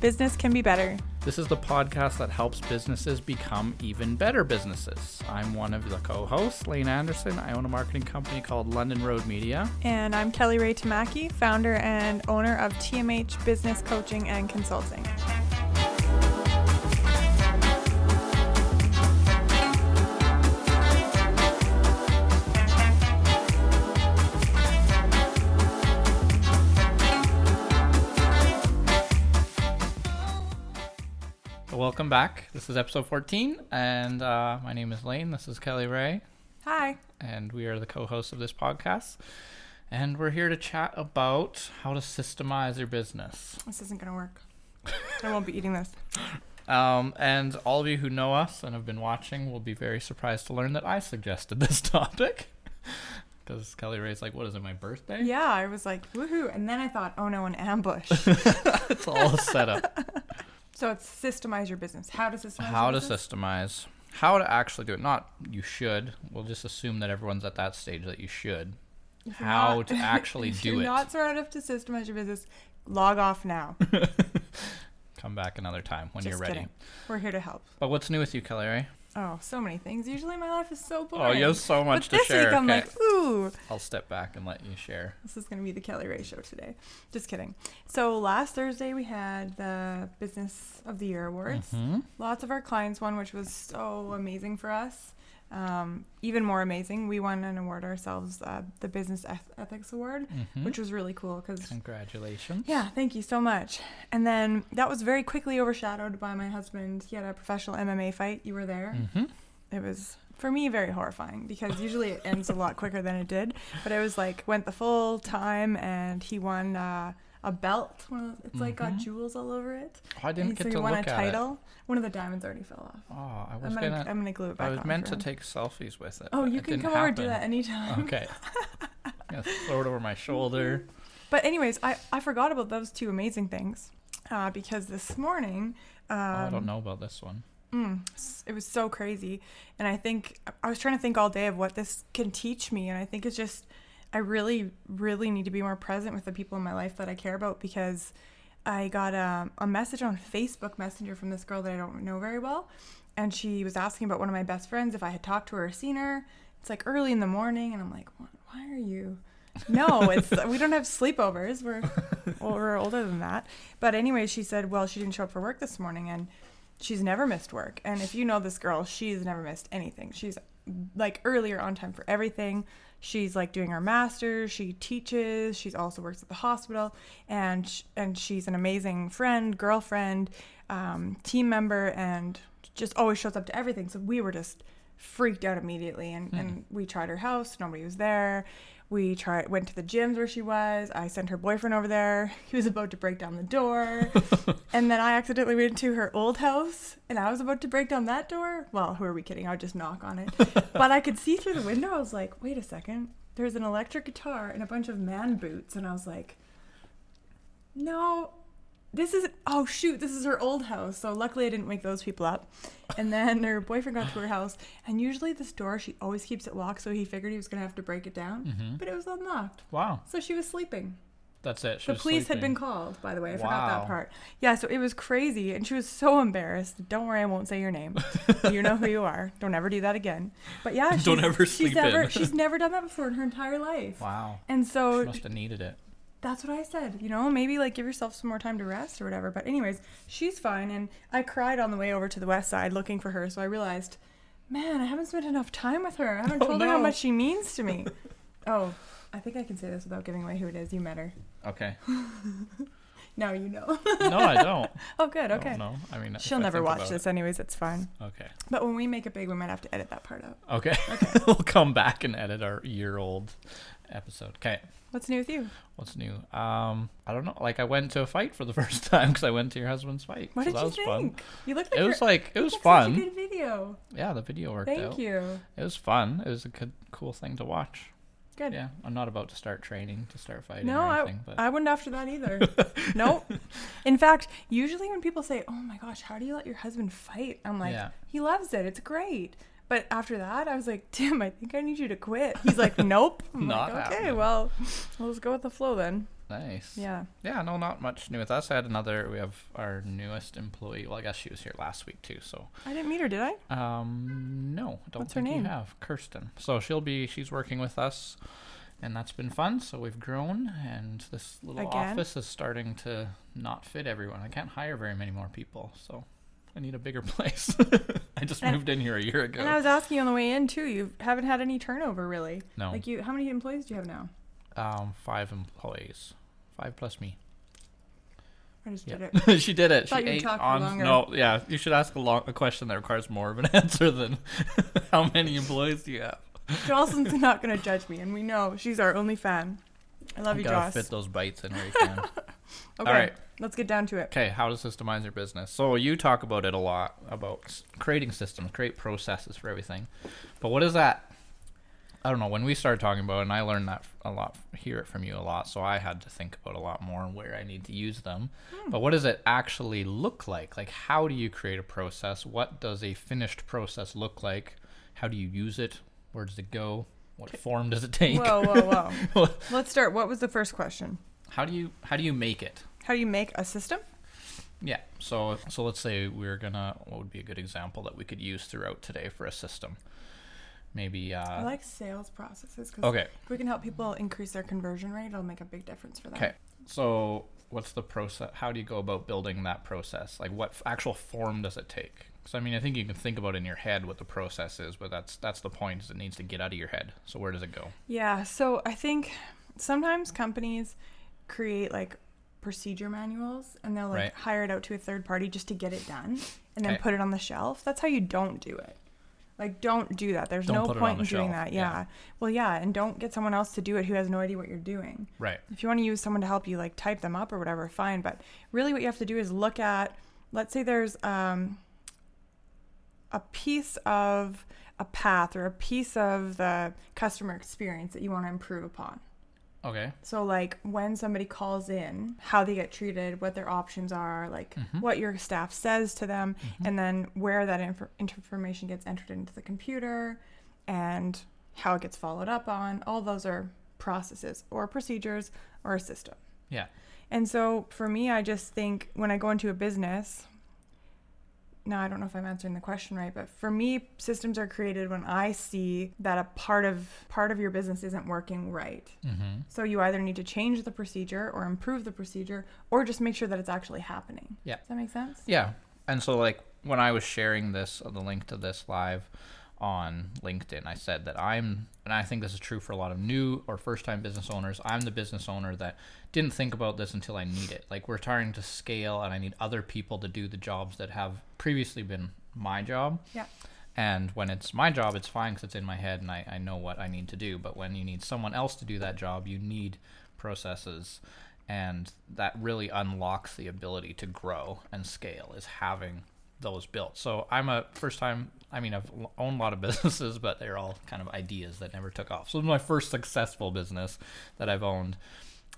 business can be better. This is the podcast that helps businesses become even better businesses. I'm one of the co hosts, Lane Anderson. I own a marketing company called London Road Media. And I'm Kelly Ray Tamaki, founder and owner of TMH Business Coaching and Consulting. Welcome back. This is episode 14, and uh, my name is Lane. This is Kelly Ray, Hi. and we are the co hosts of this podcast. And we're here to chat about how to systemize your business. This isn't going to work. I won't be eating this. Um, and all of you who know us and have been watching will be very surprised to learn that I suggested this topic. Because Kelly Ray's like, what is it, my birthday? Yeah, I was like, woohoo. And then I thought, oh no, an ambush. it's all set up. So it's systemize your business. How to systemize how to business? systemize, how to actually do it. Not you should. We'll just assume that everyone's at that stage that you should. How not- to actually if do you're it. not smart enough to systemize your business, log off now. Come back another time when Just you're ready. kidding. We're here to help. But what's new with you, Kelly? Oh, so many things. Usually my life is so boring. Oh, you have so much but to this share. week I'm okay. like, ooh, I'll step back and let you share. this is going to be the Kelly Ray show today. Just kidding. So last Thursday we had the Business of the Year awards. hmm Lots of our clients won, which was so amazing for us. Um, even more amazing, we won an award ourselves, uh, the Business Eth- Ethics Award, hmm which was really cool because Congratulations. yeah, thank you so much. And then that was very quickly overshadowed by my husband. He had a professional MMA fight. You were there. hmm It was for me very horrifying because usually it ends a lot quicker than it did. But it was like went the full time, and he won uh, a belt. One of, it's like got Mhm. jewels all over it. Oh, I didn't and get so to won look a at it. title. One of the diamonds already fell off. Oh, I was I'm gonna, gonna. I'm gonna glue it back I was on meant to him. take selfies with it. Oh, you it can come over and do that anytime. Okay. yeah, throw it over my shoulder. But anyways, I, I forgot about those two amazing things uh, because this morning. Um, oh, I don't know about this one. Mm, it was so crazy. And I think I was trying to think all day of what this can teach me. And I think it's just, I really, really need to be more present with the people in my life that I care about because I got a, a message on Facebook Messenger from this girl that I don't know very well. And she was asking about one of my best friends if I had talked to her or seen her. It's like early in the morning. And I'm like, why are you? No, it's we don't have sleepovers. We're well, we're older than that. But anyway, she said, well, she didn't show up for work this morning, and she's never missed work. And if you know this girl, she's never missed anything. She's like earlier on time for everything. She's like doing her master's. She teaches. She's also works at the hospital, and sh- and she's an amazing friend, girlfriend, um, team member, and just always shows up to everything. So we were just freaked out immediately, and, and we tried her house. Nobody was there. We tried went to the gyms where she was. I sent her boyfriend over there. He was about to break down the door. and then I accidentally went to her old house and I was about to break down that door. Well, who are we kidding? I would just knock on it. but I could see through the window. I was like, wait a second. There's an electric guitar and a bunch of man boots. And I was like, no, this is, oh shoot, this is her old house. So luckily I didn't wake those people up. And then her boyfriend got to her house. And usually this door, she always keeps it locked. So he figured he was going to have to break it down. hmm But it was unlocked. Wow, So she was sleeping. that's it. She The police had been called, by the way. I forgot that part. Yeah, so it was crazy, and she was so embarrassed. Don't worry, I won't say your name. you know who you are. Don't ever do that again. But yeah, Don't she's- ever she's sleep never, in. She's never done that before in her entire life. Wow, And so she must have needed it. That's what I said. You know, maybe like give yourself some more time to rest or whatever. But anyways, she's fine, and I cried on the way over to the west side looking for her. So I realized, man, I haven't spent enough time with her. I haven't Oh, told her how much she means to me. oh, I think I can say this without giving away who it is. You met her. Okay. Now you know. No, I don't. oh, good. Okay. No, I mean, She'll never watch this, anyways. It's fine. Okay. But when we make it big, we might have to edit that part out. Okay. we'll come back and edit our year-old episode. Okay. What's new with you? What's new? Um, I don't know. Like I went to a fight for the first time because I went to your husband's fight. What so did that you was think? fun. You look like It was like it was took such a fun. good video. Yeah, the video worked Thank out. you. It was fun. It was a good, cool thing to watch. Good. Yeah, I'm not about to start training to start fighting No, or I, but I wouldn't after that either. nope. In fact, usually when people say, "Oh my gosh, how do you let your husband fight?" I'm like, Yeah. "He loves it. It's great." But after that, I was like, "Tim, I think I need you to quit." He's like, "Nope." I'm Not like, "Okay, happening. well, let's go with the flow then." Nice. Yeah. Yeah, no, not much new with us. I had another. We have our newest employee. Well, I guess she was here last week too. So, I didn't meet her, did I? um, no, don't What's her name? you have Kirsten. So she'll be. She's working with us, and that's been fun. So we've grown, and this little Again? office is starting to not fit everyone. I can't hire very many more people, so I need a bigger place. I just And- moved in here a year ago. And I was asking you on the way in too. You haven't had any turnover really. no, Like you, how many employees do you have now? um, five employees, five plus me. I just Yeah. did it. she did it. Thought she ate on. longer. No, yeah. You should ask a long a question that requires more of an answer than how many employees do you have. Jocelyn's not gonna judge me, and we know she's our only fan. I love you, gotta Joss. fit those bites in where you can. Okay, All right. let's get down to it. Okay. How to systemize your business? So you talk about it a lot about creating systems, create processes for everything. But what is that? I don't know. When we started talking about, it, and I learned that a lot, hear it from you a lot. So I had to think about a lot more and where I need to use them. Hmm. But what does it actually look like? Like, how do you create a process? What does a finished process look like? How do you use it? Where does it go? What form does it take? Whoa, whoa, whoa. let's start. What was the first question? How do you how do you make it? How do you make a system? Yeah. So so let's say we're gonna what would be a good example that we could use throughout today for a system? Maybe uh I like sales processes because Okay. if we can help people increase their conversion rate, it'll make a big difference for them. Okay. So what's the process how do you go about building that process? Like what f- actual form does it take? So I mean I think you can think about in your head what the process is, but that's that's the point is it needs to get out of your head. So where does it go? Yeah, so I think sometimes companies create like procedure manuals and they'll like Right. hire it out to a third party just to get it done and then put it on the shelf. That's how you don't do it. Like don't do that. There's no point in the doing shelf, that. yeah. Yeah. Well, yeah, and don't get someone else to do it who has no idea what you're doing. Right. If you want to use someone to help you like type them up or whatever, fine, but really what you have to do is look at let's say there's um a piece of a path or a piece of the customer experience that you want to improve upon. Okay. So, like when somebody calls in, how they get treated, what their options are, like Mhm. what your staff says to them, Mhm. and then where that inf- information gets entered into the computer and how it gets followed up on. All those are processes or procedures or a system. Yeah. And so for me, I just think when I go into a business, now I don't know if I'm answering the question right, but for me, systems are created when I see that a part of part of your business isn't working right. Mhm. So you either need to change the procedure or improve the procedure or just make sure that it's actually happening. Yeah. Does that make sense? Yeah. And so like when I was sharing this the link to this live on LinkedIn, I said that I'm and I think this is true for a lot of new or first time business owners, I'm the business owner that didn't think about this until I need it. Like we're trying to scale and I need other people to do the jobs that have previously been my job. Yeah. And when it's my job, it's fine because it's in my head and I, I know what I need to do. But when you need someone else to do that job, you need processes. And that really unlocks the ability to grow and scale is having those built. So I'm a first time, I mean, I've owned a lot of businesses, but they're all kind of ideas that never took off. So it was my first successful business that I've owned.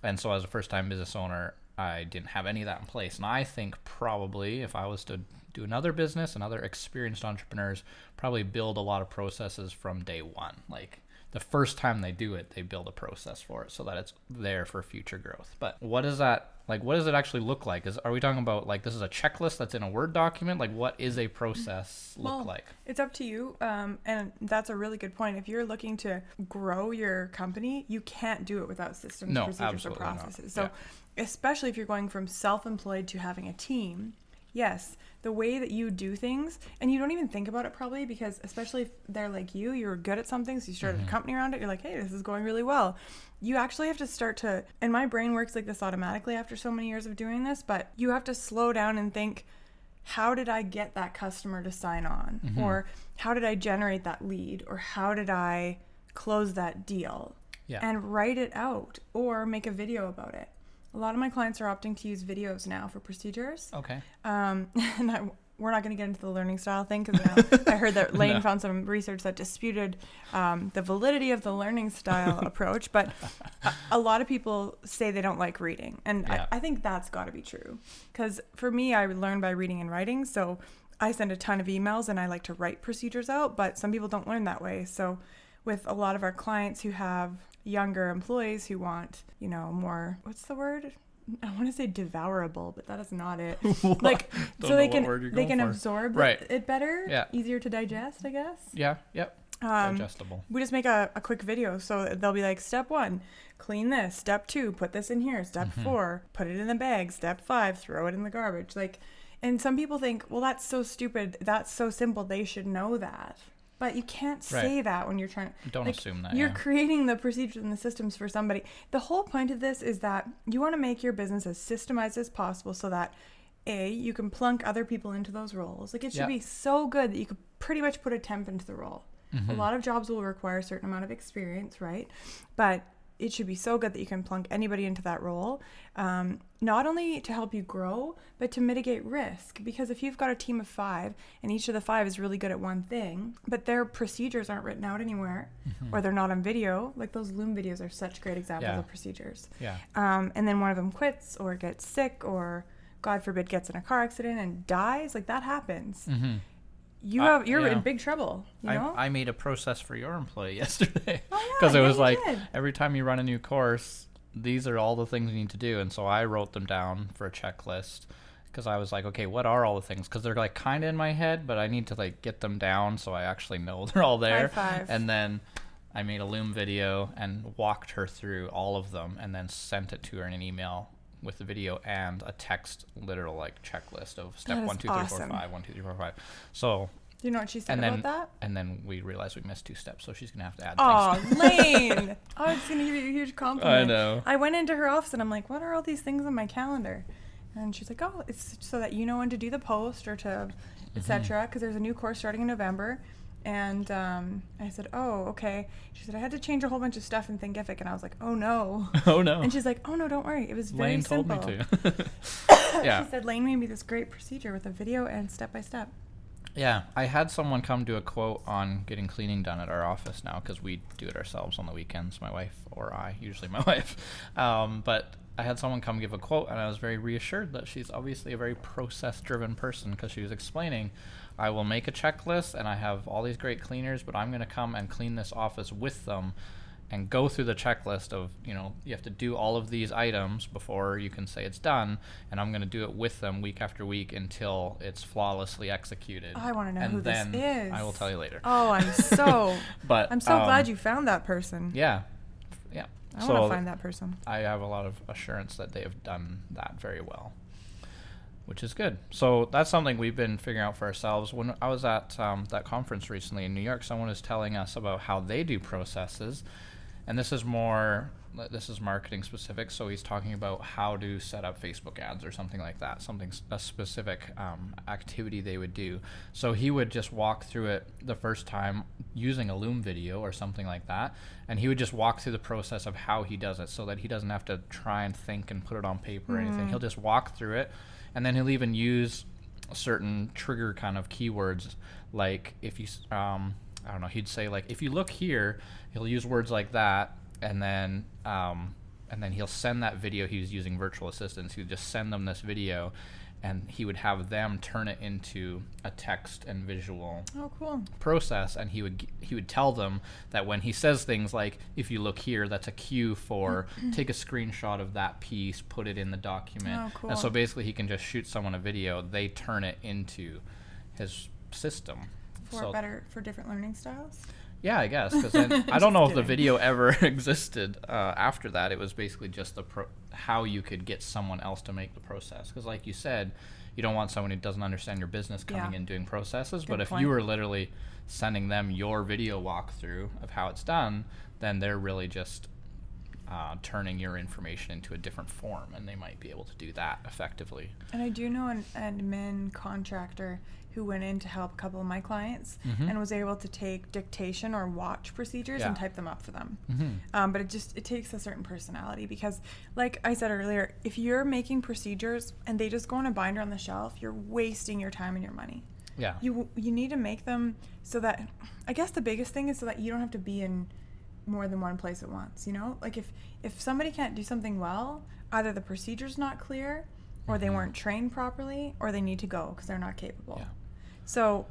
And so as a first time business owner, I didn't have any of that in place. And I think probably if I was to do another business, another experienced entrepreneurs probably build a lot of processes from day one. Like the first time they do it, they build a process for it so that it's there for future growth. But what does that like what does it actually look like? Is are we talking about like this is a checklist that's in a Word document? Like what is a process look Well, like? It's up to you. Um, and that's a really good point. If you're looking to grow your company, you can't do it without systems, No, procedures, or absolutely not. processes. So, Yeah. especially if you're going from self employed to having a team, yes, the way that you do things, and you don't even think about it probably because, especially if they're like you, you're good at something, so you started Mhm. a company around it, you're like, hey, this is going really well. You actually have to start to, and my brain works like this automatically after so many years of doing this, but you have to slow down and think, how did I get that customer to sign on? Mhm. Or how did I generate that lead? Or how did I close that deal? Yeah. And write it out or make a video about it. A lot of my clients are opting to use videos now for procedures. Okay. Um, and I, we're not going to get into the learning style thing because I heard that Lane No. found some research that disputed um, the validity of the learning style approach. But a, a lot of people say they don't like reading. And Yeah. I, I think that's got to be true. Because for me, I learn by reading and writing. So I send a ton of emails and I like to write procedures out, but some people don't learn that way. So with a lot of our clients who have younger employees who want, you know, more, what's the word? I want to say devourable, but that is not it. like so they can they can for. absorb Right. it, better, Yeah. easier to digest, I guess. Yeah. Yep. Um, Digestible. we just make a, a quick video so they'll be like step one clean this step two put this in here step Mhm. four put it in the bag step five throw it in the garbage like and some people think well that's so stupid that's so simple they should know that but you can't Right. say that when you're trying Don't like, assume that. you're yeah. creating the procedures and the systems for somebody the whole point of this is that you want to make your business as systemized as possible so that a you can plunk other people into those roles like it should Yeah. be so good that you could pretty much put a temp into the role a Mhm. lot of jobs will require a certain amount of experience, right? But it should be so good that you can plunk anybody into that role, um, not only to help you grow, but to mitigate risk. Because if you've got a team of five and each of the five is really good at one thing, but their procedures aren't written out anywhere or they're not on video, like those Loom videos are such great examples Yeah. of procedures. Yeah. Um, and then one of them quits or gets sick or, God forbid, gets in a car accident and dies, like that happens. hmm You have you're yeah. in big trouble. You know? I, I made a process for your employee yesterday Oh, yeah, because it yeah, was like did. every time you run a new course, these are all the things you need to do, and so I wrote them down for a checklist because I was like, okay, what are all the things? Because they're like kind of in my head, but I need to like get them down so I actually know they're all there. five. And then I made a Loom video and walked her through all of them, and then sent it to her in an email with the video and a text literal like checklist of step That is one, two, three, four, awesome. five, one, two, three, four, five. So Do you know what she said and about then that? and then we realized we missed two steps, so she's gonna have to add Oh. Lane! oh, it's gonna give you a huge compliment. I know. I went into her office and I'm like, "What are all these things on my calendar?" And she's like, "Oh, it's so that you know when to do the post or to, Mm-hmm. etc. Because there's a new course starting in November." And um, I said, "Oh, okay." She said, "I had to change a whole bunch of stuff in Thinkific," and I was like, "Oh no." oh no. And she's like, "Oh no, don't worry. It was very Lane told simple." me to. yeah. She said, "Lane made me this great procedure with a video and step by step." Yeah, I had someone come do a quote on getting cleaning done at our office now because we do it ourselves on the weekends, my wife or I, usually my wife. Um, but I had someone come give a quote, and I was very reassured that she's obviously a very process driven person because she was explaining, I will make a checklist and I have all these great cleaners, but I'm going to come and clean this office with them and go through the checklist of you know you have to do all of these items before you can say it's done and i'm going to do it with them week after week until it's flawlessly executed I wanna know and who this is. i will tell you later Oh, I'm so but I'm so um, glad you found that person. yeah yeah I so want to find that person. i have a lot of assurance that they have done that very well which is good. So that's something we've been figuring out for ourselves. When i was at um, that conference recently in new york someone was telling us about how they do processes. And this is more this is marketing specific so he's talking about how to set up facebook ads or something like that something a specific um, activity they would do. So he would just walk through it the first time using a loom video or something like that and he would just walk through the process of how he does it so that he doesn't have to try and think and put it on paper or anything. He'll just walk through it and then he'll even use certain trigger kind of keywords like if you um, i don't know he'd say like if you look here he'll use words like that and then um, and then he'll send that video he was using virtual assistants he would just send them this video and he would have them turn it into a text and visual Oh, cool. process and he would he would tell them that when he says things like if you look here that's a cue for take a screenshot of that piece put it in the document Oh, cool. and so basically he can just shoot someone a video they turn it into his system For so better for different learning styles. Yeah i guess because i don't know if the video ever existed uh, after that. It was basically just the pro- how you could get someone else to make the process. Because like you said you don't want someone who doesn't understand your business coming Yeah. in doing processes. But Good if you were literally sending them your video walkthrough of how it's done then they're really just uh, turning your information into a different form and they might be able to do that effectively. And I do know an admin contractor who went in to help a couple of my clients Mhm. and was able to take dictation or watch procedures and type them up for them. mm-hmm. Um, but it just it takes a certain personality because, like I said earlier, if you're making procedures and they just go on a binder on the shelf, you're wasting your time and your money. yeah You you need to make them so that I guess the biggest thing is so that you don't have to be in more than one place at once. You know, like if if somebody can't do something well, either the procedure's not clear, or they Mhm. weren't trained properly, or they need to go because they're not capable. Yeah. So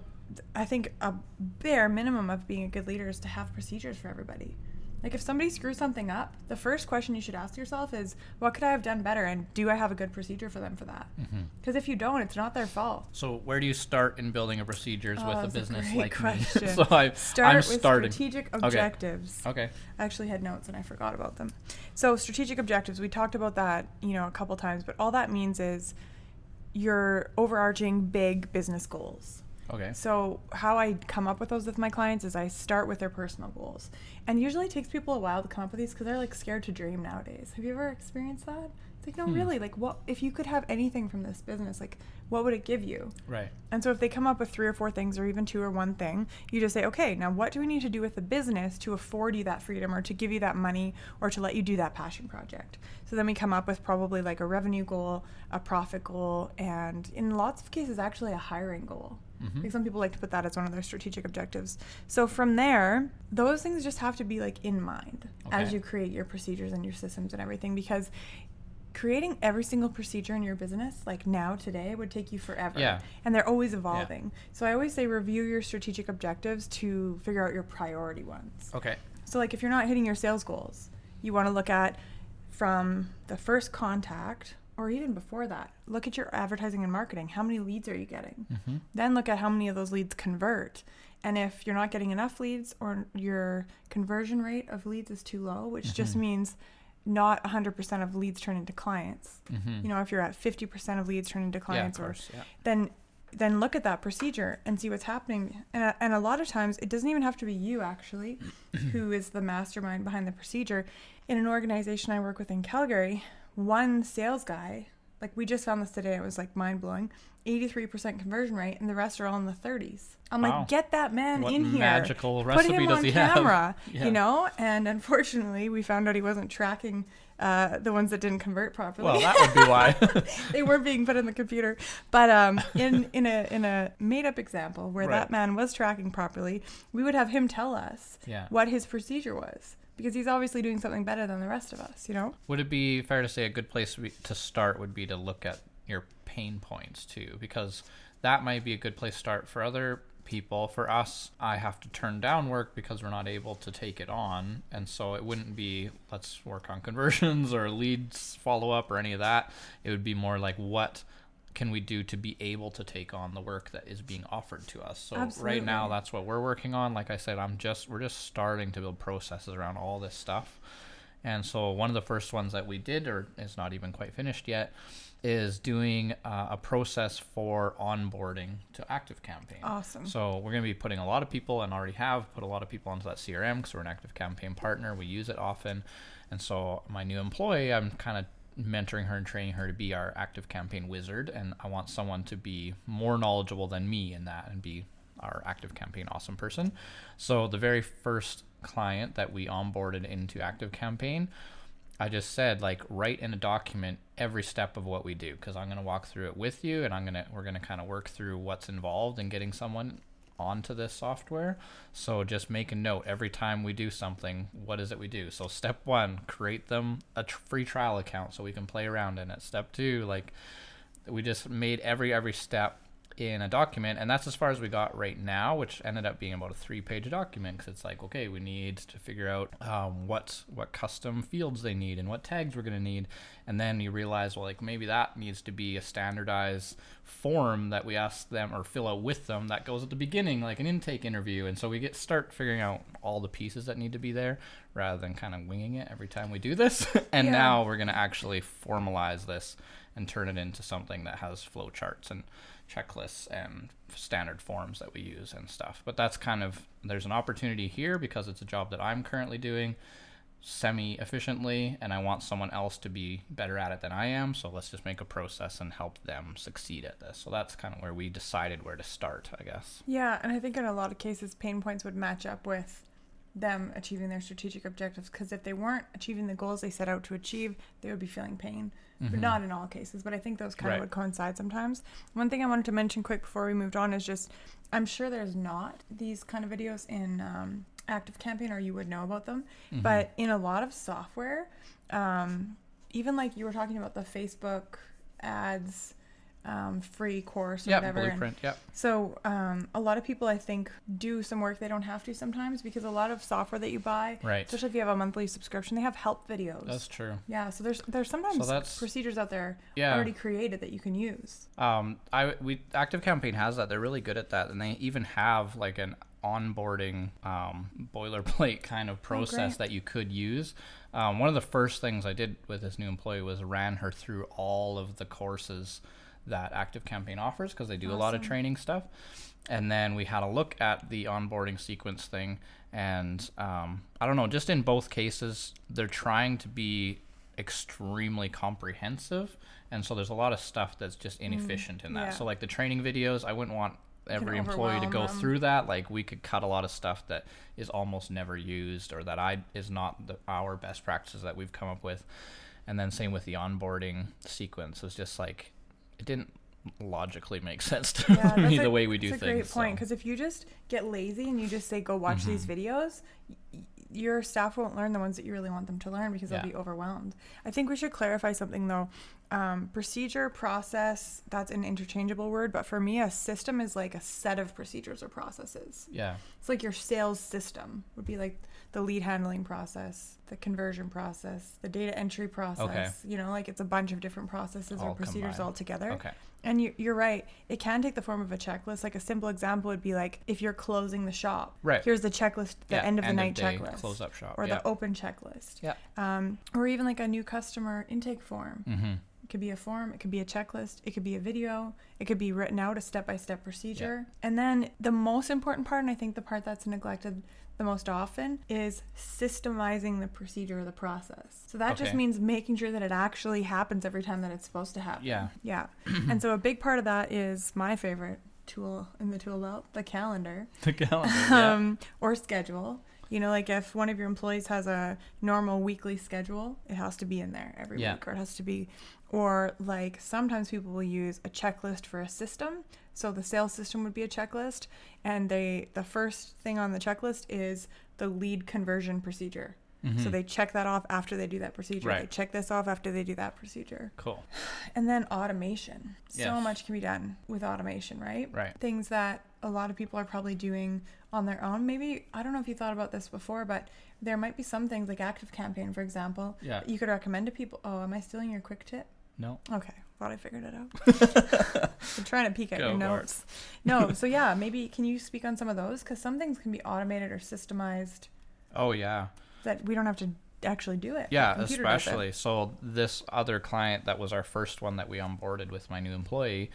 I think a bare minimum of being a good leader is to have procedures for everybody. Like if somebody screws something up, the first question you should ask yourself is, what could I have done better, and do I have a good procedure for them for that? Mm-hmm. Because if you don't, it's not their fault. So where do you start in building a procedures Oh, with a a business great like question. me? so I, Start I'm with starting. strategic Okay. objectives. Okay. I actually had notes and I forgot about them. So strategic objectives, we talked about that, you know, a couple times, but all that means is your overarching big business goals. Okay. So how I come up with those with my clients is I start with their personal goals. And usually it takes people a while to come up with these because they're like scared to dream nowadays. Have you ever experienced that? It's like, no, Hmm. really, like what if you could have anything from this business, like what would it give you? Right. And so if they come up with three or four things or even two or one thing, you just say, okay, now what do we need to do with the business to afford you that freedom or to give you that money or to let you do that passion project? So then we come up with probably like a revenue goal, a profit goal, and in lots of cases, actually a hiring goal. Mhm. Like some people like to put that as one of their strategic objectives. So from there, those things just have to be like in mind as you create your procedures and your systems and everything because creating every single procedure in your business like now today would take you forever Yeah. and they're always evolving yeah. so i always say review your strategic objectives to figure out your priority ones Okay. so like if you're not hitting your sales goals you want to look at from the first contact or even before that look at your advertising and marketing how many leads are you getting Mm-hmm. then look at how many of those leads convert and if you're not getting enough leads or your conversion rate of leads is too low which just Mhm. means not 100% of leads turn into clients Mm-hmm. you know if you're at 50% of leads turn into clients yeah, or course. Yeah. then then look at that procedure and see what's happening and, and a lot of times it doesn't even have to be you actually who is the mastermind behind the procedure in an organization i work with in calgary one sales guy like we just found this today it was like mind-blowing 83% conversion rate and the rest are all in the 30s i'm Wow. like get that man What in here magical put recipe him does on he have? camera Yeah. you know and unfortunately we found out he wasn't tracking uh, the ones that didn't convert properly Well, that would be why. they weren't being put in the computer. But um, in in a in a made up example where Right. that man was tracking properly, we would have him tell us yeah. what his procedure was because he's obviously doing something better than the rest of us. You know? Would it be fair to say a good place to start would be to look at your pain points too? Because that might be a good place to start for other people. For us, I have to turn down work because we're not able to take it on. And so it wouldn't be let's work on conversions or leads follow up or any of that. It would be more like what can we do to be able to take on the work that is being offered to us so right now that's what we're working on like i said i'm just we're just starting to build processes around all this stuff and so one of the first ones that we did, or is not even quite finished yet, is doing uh, a process for onboarding to Active Campaign. Awesome. So we're going to be putting a lot of people, and already have put a lot of people onto that CRM because we're an Active Campaign partner. We use it often, and so my new employee, I'm kind of mentoring her and training her to be our Active Campaign wizard, and I want someone to be more knowledgeable than me in that and be our Active Campaign awesome person. So the very first client that we onboarded into Active Campaign, I just said like write in a document every step of what we do because I'm gonna walk through it with you and I'm gonna we're gonna kind of work through what's involved in getting someone onto this software. So just make a note every time we do something. What is it we do? So step one, create them a tr- free trial account so we can play around in it. Step two, like we just made every every step in a document and that's as far as we got right now which ended up being about a three page document because it's like okay we need to figure out um, what what custom fields they need and what tags we're going to need. And then you realize well like maybe that needs to be a standardized form that we ask them or fill out with them that goes at the beginning like an intake interview. And so we get start figuring out all the pieces that need to be there rather than kind of winging it every time we do this. And Yeah. now we're going to actually formalize this and turn it into something that has flowcharts and checklists and standard forms that we use and stuff. But that's kind of there's an opportunity here because it's a job that I'm currently doing semi efficiently and I want someone else to be better at it than I am. So let's just make a process and help them succeed at this. So that's kind of where we decided where to start, I guess. Yeah, and I think in a lot of cases, pain points would match up with them achieving their strategic objectives because if they weren't achieving the goals they set out to achieve, they would be feeling pain. But Mhm. not in all cases, but I think those kind Right. of would coincide sometimes. One thing I wanted to mention quick before we moved on is just I'm sure there's not these kind of videos in um, Active Campaign, or you would know about them. Mhm. But in a lot of software, um, even like you were talking about the Facebook ads um, free course or Yeah, whatever. blueprint. Yeah. so um, a lot of people, I think, do some work they don't have to sometimes because a lot of software that you buy, Right. especially if you have a monthly subscription, they have help videos. That's true. yeah, so there's there's sometimes that's- procedures out there Yeah. already created that you can use. Um, I we Active Campaign has that. They're really good at that, and they even have like an onboarding um, boilerplate kind of process great. that you could use. Um, one of the first things I did with this new employee was ran her through all of the courses that Active Campaign offers because they do a lot of training stuff. And then we had a look at the onboarding sequence thing, and um, I don't know, just in both cases, they're trying to be extremely comprehensive, and so there's a lot of stuff that's just inefficient in that. yeah. So like the training videos, I wouldn't want every employee to go them. through that. Like we could cut a lot of stuff that is almost never used or that I is not the, our best practices that we've come up with. And then same with the onboarding sequence. It's just like it didn't logically make sense to Yeah, me the a- way we do things. That's a great point so. because if you just get lazy and you just say go watch these Mm-hmm. videos, y- your staff won't learn the ones that you really want them to learn because Yeah. they'll be overwhelmed. I think we should clarify something though. Um, procedure, process, that's an interchangeable word, but for me, a system is like a set of procedures or processes. Yeah. It's like your sales system would be like the lead handling process, the conversion process, the data entry process. You know, like it's a bunch of different processes or procedures combined. all together. Okay. And you, you're right. It can take the form of a checklist. Like a simple example would be like if you're closing the shop. Right. Here's the checklist, the yeah. end of the night day, checklist, Close up shop. or yeah. the open checklist. Yeah. Um, or even like a new customer intake form. mm-hmm. It could be a form. It could be a checklist. It could be a video. It could be written out a step-by-step procedure. Yeah. And then the most important part, and I think the part that's neglected the most often, is systemizing the procedure or the process. So that just means making sure that it actually happens every time that it's supposed to happen. Yeah. Yeah. and so a big part of that is my favorite tool in the tool belt, the calendar The calendar. Yeah. um, or schedule. You know, like if one of your employees has a normal weekly schedule, it has to be in there every Yeah. week, or it has to be, or like sometimes people will use a checklist for a system. So the sales system would be a checklist, and they the first thing on the checklist is the lead conversion procedure. So Mhm. they check that off after they do that procedure. Right. They check this off after they do that procedure. cool. And then automation. So much can be done with automation, right? Right. Things that a lot of people are probably doing on their own. Maybe, I don't know if you thought about this before, but there might be some things like Active Campaign, for example, Yeah. you could recommend to people. Oh, am I stealing your quick tip? No. Okay, thought I figured it out. I'm trying to peek at Go your notes. No, so yeah, maybe can you speak on some of those? Because some things can be automated or systemized Oh yeah. that we don't have to actually do it. Yeah, does it. especially. So this other client that was our first one that we onboarded with my new employee,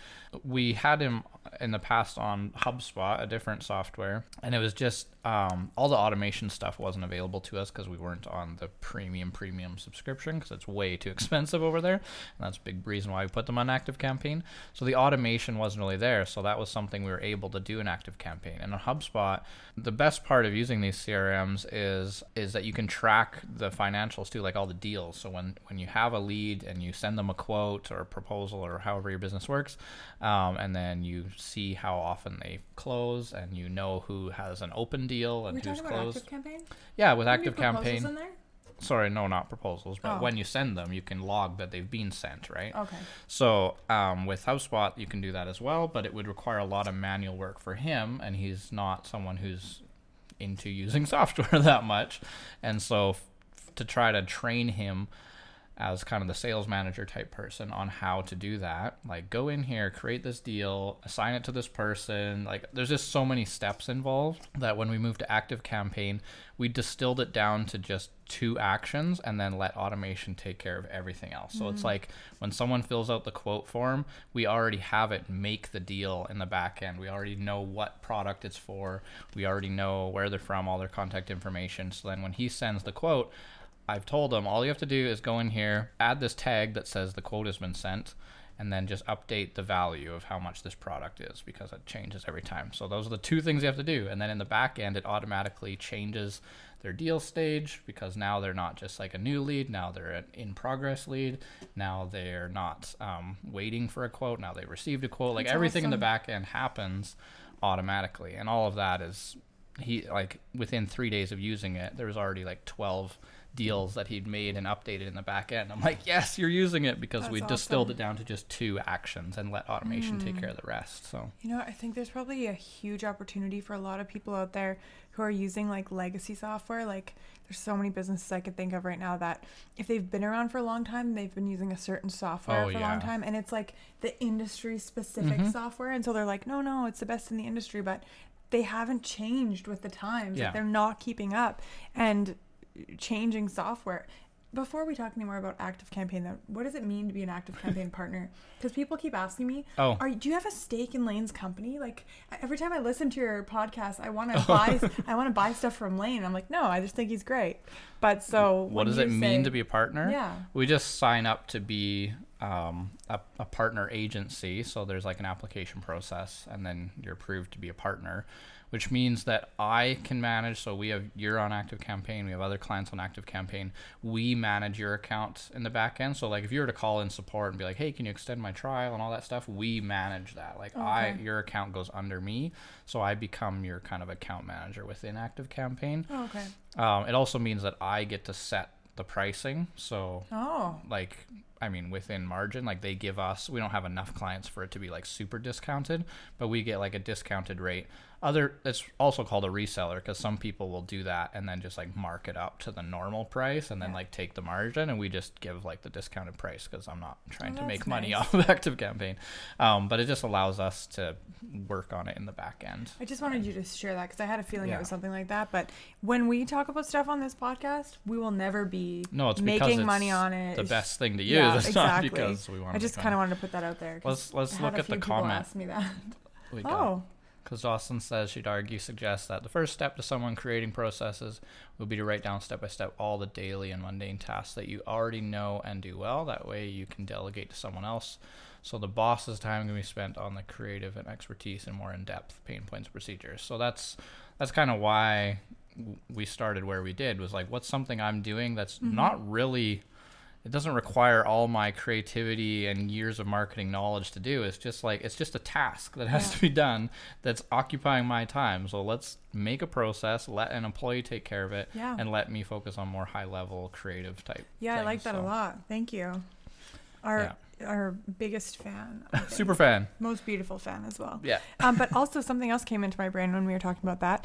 we had him in the past on HubSpot, a different software, and it was just um, all the automation stuff wasn't available to us because we weren't on the premium premium subscription because it's way too expensive over there, and that's a big reason why we put them on Active Campaign. So the automation wasn't really there, so that was something we were able to do in Active Campaign. And on HubSpot, the best part of using these CRMs is is that you can track the financials too, like all the deals. So when when you have a lead and you send them a quote or a proposal or however your business works, um, and then you see how often they close and you know who has an open deal and we who's closed. Active Campaign? Yeah, with we Active Campaign. Sorry, no, not proposals, but Oh. when you send them, you can log that they've been sent, right? Okay. So um, with HubSpot, you can do that as well, but it would require a lot of manual work for him, and he's not someone who's into using software that much. And so f- to try to train him as kind of the sales manager type person on how to do that, like go in here, create this deal, assign it to this person. Like there's just so many steps involved that when we moved to Active Campaign, we distilled it down to just two actions and then let automation take care of everything else. So it's mm-hmm. like when someone fills out the quote form, we already have it make the deal in the back end. We already know what product it's for. We already know where they're from, all their contact information. So then when he sends the quote, I've told them all you have to do is go in here, add this tag that says the quote has been sent, and then just update the value of how much this product is because it changes every time. So those are the two things you have to do. And then in the back end, it automatically changes their deal stage because now they're not just like a new lead. Now they're an in progress lead. Now they're not um, waiting for a quote. Now they received a quote. Like That's everything in the back end happens automatically. And all of that is he like within three days of using it, there was already like twelve deals that he'd made and updated in the back end. I'm like, yes, you're using it because That's we distilled it down to just two actions and let automation take Mm. care of the rest. So You know, I think there's probably a huge opportunity for a lot of people out there who are using like legacy software. Like, there's so many businesses I could think of right now that if they've been around for a long time, they've been using a certain software Oh, for a long time, and it's like the industry specific Mhm. software. And so they're like, no, no, it's the best in the industry, but they haven't changed with the times. Yeah. Like, they're not keeping up and changing software. Before we talk anymore about active campaign, though, what does it mean to be an active campaign partner? Because people keep asking me, oh are do you have a stake in Lane's company? Like every time I listen to your podcast, I want to oh. buy I want to buy stuff from Lane. I'm like, no, I just think he's great. But so what does it you mean to be a partner? Yeah. We just sign up to be um, a, a partner agency. So there's like an application process, and then you're approved to be a partner, which means that I can manage. So we have you're on Active Campaign, we have other clients on Active Campaign. We manage your account in the back end. So like if you were to call in support and be like, hey, can you extend my trial and all that stuff, we manage that. Like I, your account goes under me, so I become your kind of account manager within Active Campaign. Oh, okay. Um, it also means that I get to set the pricing. So Oh. like I mean within margin like they give us we don't have enough clients for it to be like super discounted but we get like a discounted rate other it's also called a reseller because some people will do that and then just like mark it up to the normal price and then Yeah. like take the margin and we just give like the discounted price because i'm not trying Oh, to make money off of active campaign um, but it just allows us to work on it in the back end I just wanted you to share that because I had a feeling Yeah. it was something like that. But when we talk about stuff on this podcast, we will never be no it's because making it's money on it. the best thing to use Yeah, it's exactly. not because we want I just kind of wanted to put that out there. let's let's look at the few people comment ask me that. Oh, Because Dawson says she'd argue suggests that the first step to someone creating processes would be to write down step by step all the daily and mundane tasks that you already know and do well. That way you can delegate to someone else. So the boss's time can be spent on the creative and expertise and more in depth pain points procedures. So that's that's kind of why we started where we did was like what's something I'm doing that's Mhm. not really it doesn't require all my creativity and years of marketing knowledge to do. It's just like it's just a task that has Yeah. to be done that's occupying my time. So let's make a process, let an employee take care of it, yeah. and let me focus on more high level creative type. Yeah, I like things, that a lot. Thank you. Our our biggest fan. Super fan. Most beautiful fan as well. Yeah. Um, but also something else came into my brain when we were talking about that.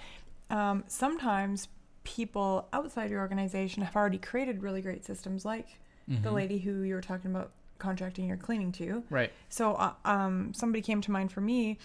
Um, sometimes people outside your organization have already created really great systems, like the Mhm. lady who you were talking about contracting your cleaning to. Right. So, uh, um, somebody came to mind for me.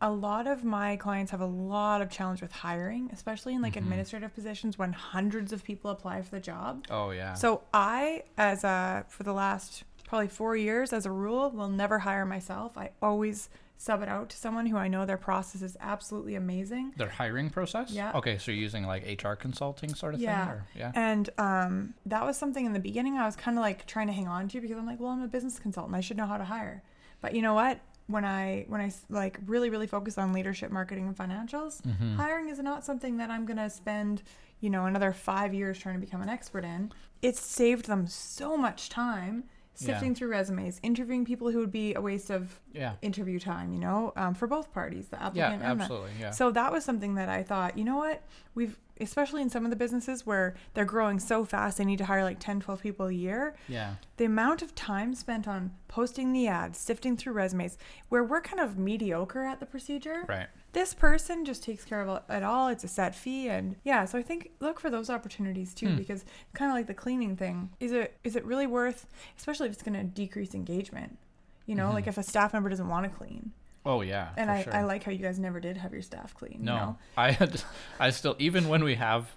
A lot of my clients have a lot of challenge with hiring, especially in like Mhm. administrative positions when hundreds of people apply for the job. Oh yeah. So I, as a for the last probably four years, as a rule, will never hire myself. I always sub it out to someone who I know their process is absolutely amazing. Their hiring process? Yeah. Okay, so you're using like HR consulting sort of Yeah. thing? Or, yeah. And um, that was something in the beginning I was kind of like trying to hang on to because I'm like, well, I'm a business consultant. I should know how to hire. But you know what? When I when I like really really focus on leadership, marketing, and financials, Mhm. hiring is not something that I'm gonna spend you know another five years trying to become an expert in. It's saved them so much time sifting through resumes, interviewing people who would be a waste of Yeah. interview time. You know, um, for both parties, the Yeah, applicant and the. Yeah. so that was something that I thought, you know what? We've, especially in some of the businesses where they're growing so fast, they need to hire like 10, 12 people a year. yeah. The amount of time spent on posting the ads, sifting through resumes, where we're kind of mediocre at the procedure, Right. this person just takes care of it all. It's a set fee. And yeah, so I think look for those opportunities too, Hmm. because kind of like the cleaning thing, is it is it really worth, especially if it's going to decrease engagement? You know, Mhm. like if a staff member doesn't want to clean. Oh yeah. And for I, sure. I like how you guys never did have your staff clean. No, You know? I had, I still even when we have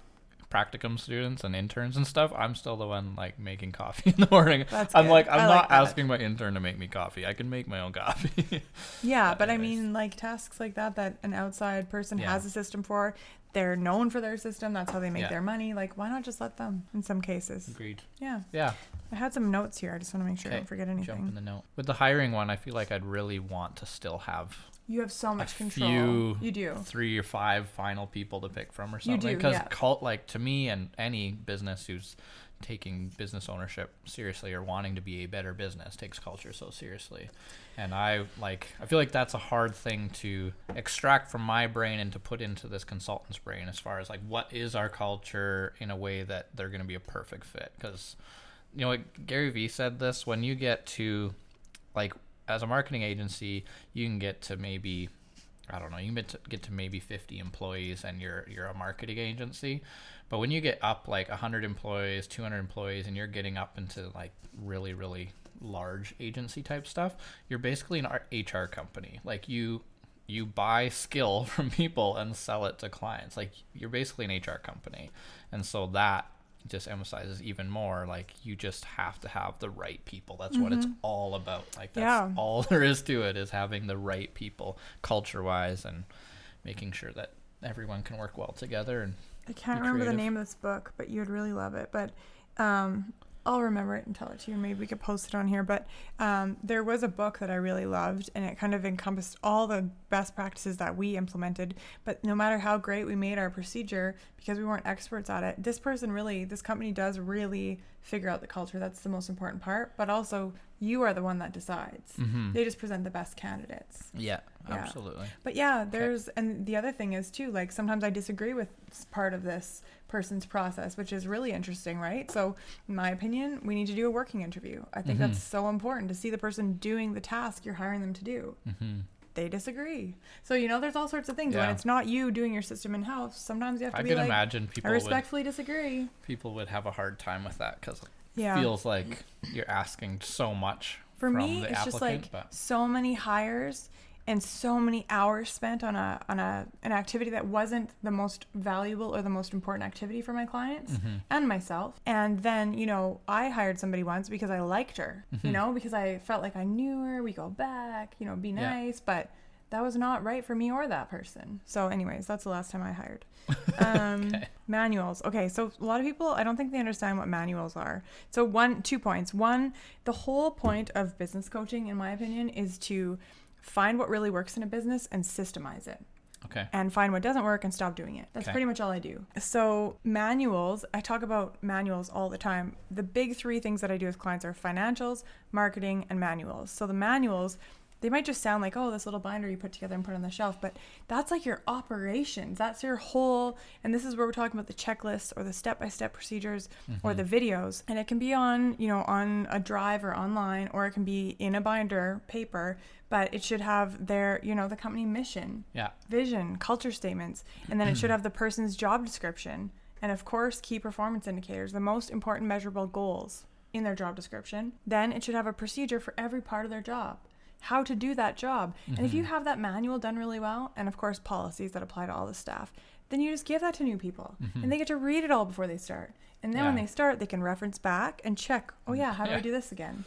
practicum students and interns and stuff, I'm still the one like making coffee in the morning. That's I'm good. like I'm I not like asking my intern to make me coffee. I can make my own coffee. Yeah, but I mean, like tasks like that that an outside person Yeah. has a system for, they're known for their system. That's how they make Yeah. their money. Like, why not just let them? In some cases, Agreed. yeah. Yeah. I had some notes here. I just want to make sure I don't forget anything. Jump in the note with the hiring one. I feel like I'd really want to still have You have so much control. few you do. three or five final people to pick from or You something do, because yeah. cult like to me and any business who's taking business ownership seriously or wanting to be a better business takes culture so seriously and i like i feel like that's a hard thing to extract from my brain and to put into this consultant's brain as far as like what is our culture in a way that they're going to be a perfect fit because you know gary vee said this when you get to like as a marketing agency you can get to maybe I don't know, you to, get to maybe 50 employees and you're you're a marketing agency. But when you get up like 100 employees, 200 employees and you're getting up into like really really large agency type stuff, you're basically an HR company. Like you you buy skill from people and sell it to clients. Like you're basically an HR company. And so that just emphasizes even more like you just have to have the right people. That's what it's all about. Like that's Yeah. all there is to it is having the right people culture wise and making sure that everyone can work well together and I can't Be remember the name of this book, but you would really love it. But um, I'll remember it and tell it to you. Maybe we could post it on here. But um, there was a book that I really loved, and it kind of encompassed all the best practices that we implemented. But no matter how great we made our procedure, because we weren't experts at it, this person really, this company does really figure out the culture. That's the most important part. But also, you are the one that decides. Mhm. They just present the best candidates. yeah, Yeah. absolutely. But yeah, there's and the other thing is too like sometimes I disagree with part of this person's process, which is really interesting, right? So, in my opinion, we need to do a working interview. I think Mhm. that's so important to see the person doing the task you're hiring them to do. hmm They disagree. So, you know, there's all sorts of things when it's not you doing your system in house. Sometimes you have to I be can like imagine I people would respectfully disagree. people would have a hard time with that because Yeah. it feels like you're asking so much For me, it's applicant. just like but so many hires and so many hours spent on a on a an activity that wasn't the most valuable or the most important activity for my clients Mm-hmm. and myself. And then, you know, I hired somebody once because I liked her, you Mhm. know, because I felt like I knew her, we go back, you know, be Yeah. nice, but that was not right for me or that person. So anyways, that's the last time I hired. Um, Okay. Manuals. Okay, so a lot of people, I don't think they understand what manuals are. So one, two points. One, the whole point of business coaching, in my opinion, is to find what really works in a business and systemize it okay. and find what doesn't work and stop doing it. That's Okay. pretty much all I do. So, manuals, I talk about manuals all the time. The big three things that I do with clients are financials, marketing, and manuals. So, the manuals, they might just sound like, oh, this little binder you put together and put on the shelf, but that's like your operations. That's your whole, and this is where we're talking about the checklists or the step by step procedures or mm-hmm. the videos. And it can be on, you know, on a drive or online, or it can be in a binder, paper, but it should have their, you know, the company mission Yeah. vision, culture statements, and then it should mm-hmm. have the person's job description. And of course, key performance indicators, the most important measurable goals in their job description. Then it should have a procedure for every part of their job, how to do that job. And if you mm-hmm. have that manual done really well, and of course, policies that apply to all the staff, then you just give that to new people and mm-hmm. they get to read it all before they start. And then when they start, they can reference back and check, oh, mm, yeah, how do I do this again?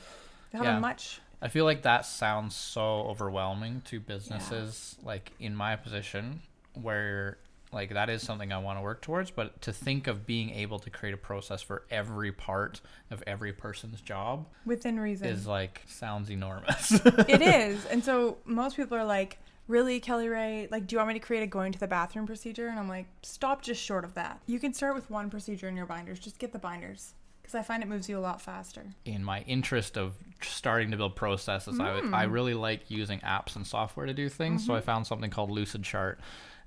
They have Yeah. a much. I feel like that sounds so overwhelming to businesses like in my position where like that is something I want to work towards, but to think of being able to create a process for every part of every person's job Within reason. is like sounds enormous. it is. And so most people are like, really, Kelly Ray? Like, do you want me to create a going to the bathroom procedure? And I'm like, stop just short of that. You can start with one procedure in your binders. Just get the binders. Because I find it moves you a lot faster. in my interest of starting to build processes, I, I hmm. really like using apps and software to do things. So mm-hmm. I found something called Lucid Chart,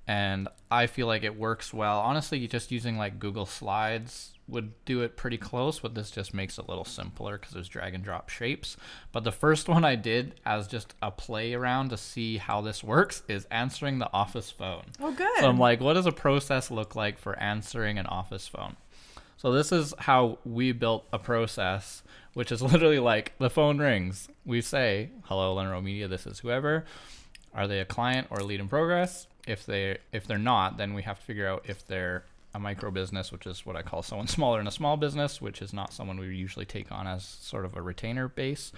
and I feel like it works well. Honestly, just using like Google Slides would do it pretty close, but this just makes it a little simpler because there's drag and drop shapes. But the first one I did as just a play around to see how this works is answering the office phone. Oh, good. So I'm like, what does a process look like for answering an office phone? So this is how we built a process, which is literally like the phone rings. We say, "Hello, Lenro Media. This is whoever. Are they a client or a lead in progress? If they if they're not, then we have to figure out if they're a micro business, which is what I call someone smaller in a small business, which is not someone we usually take on as sort of a retainer base.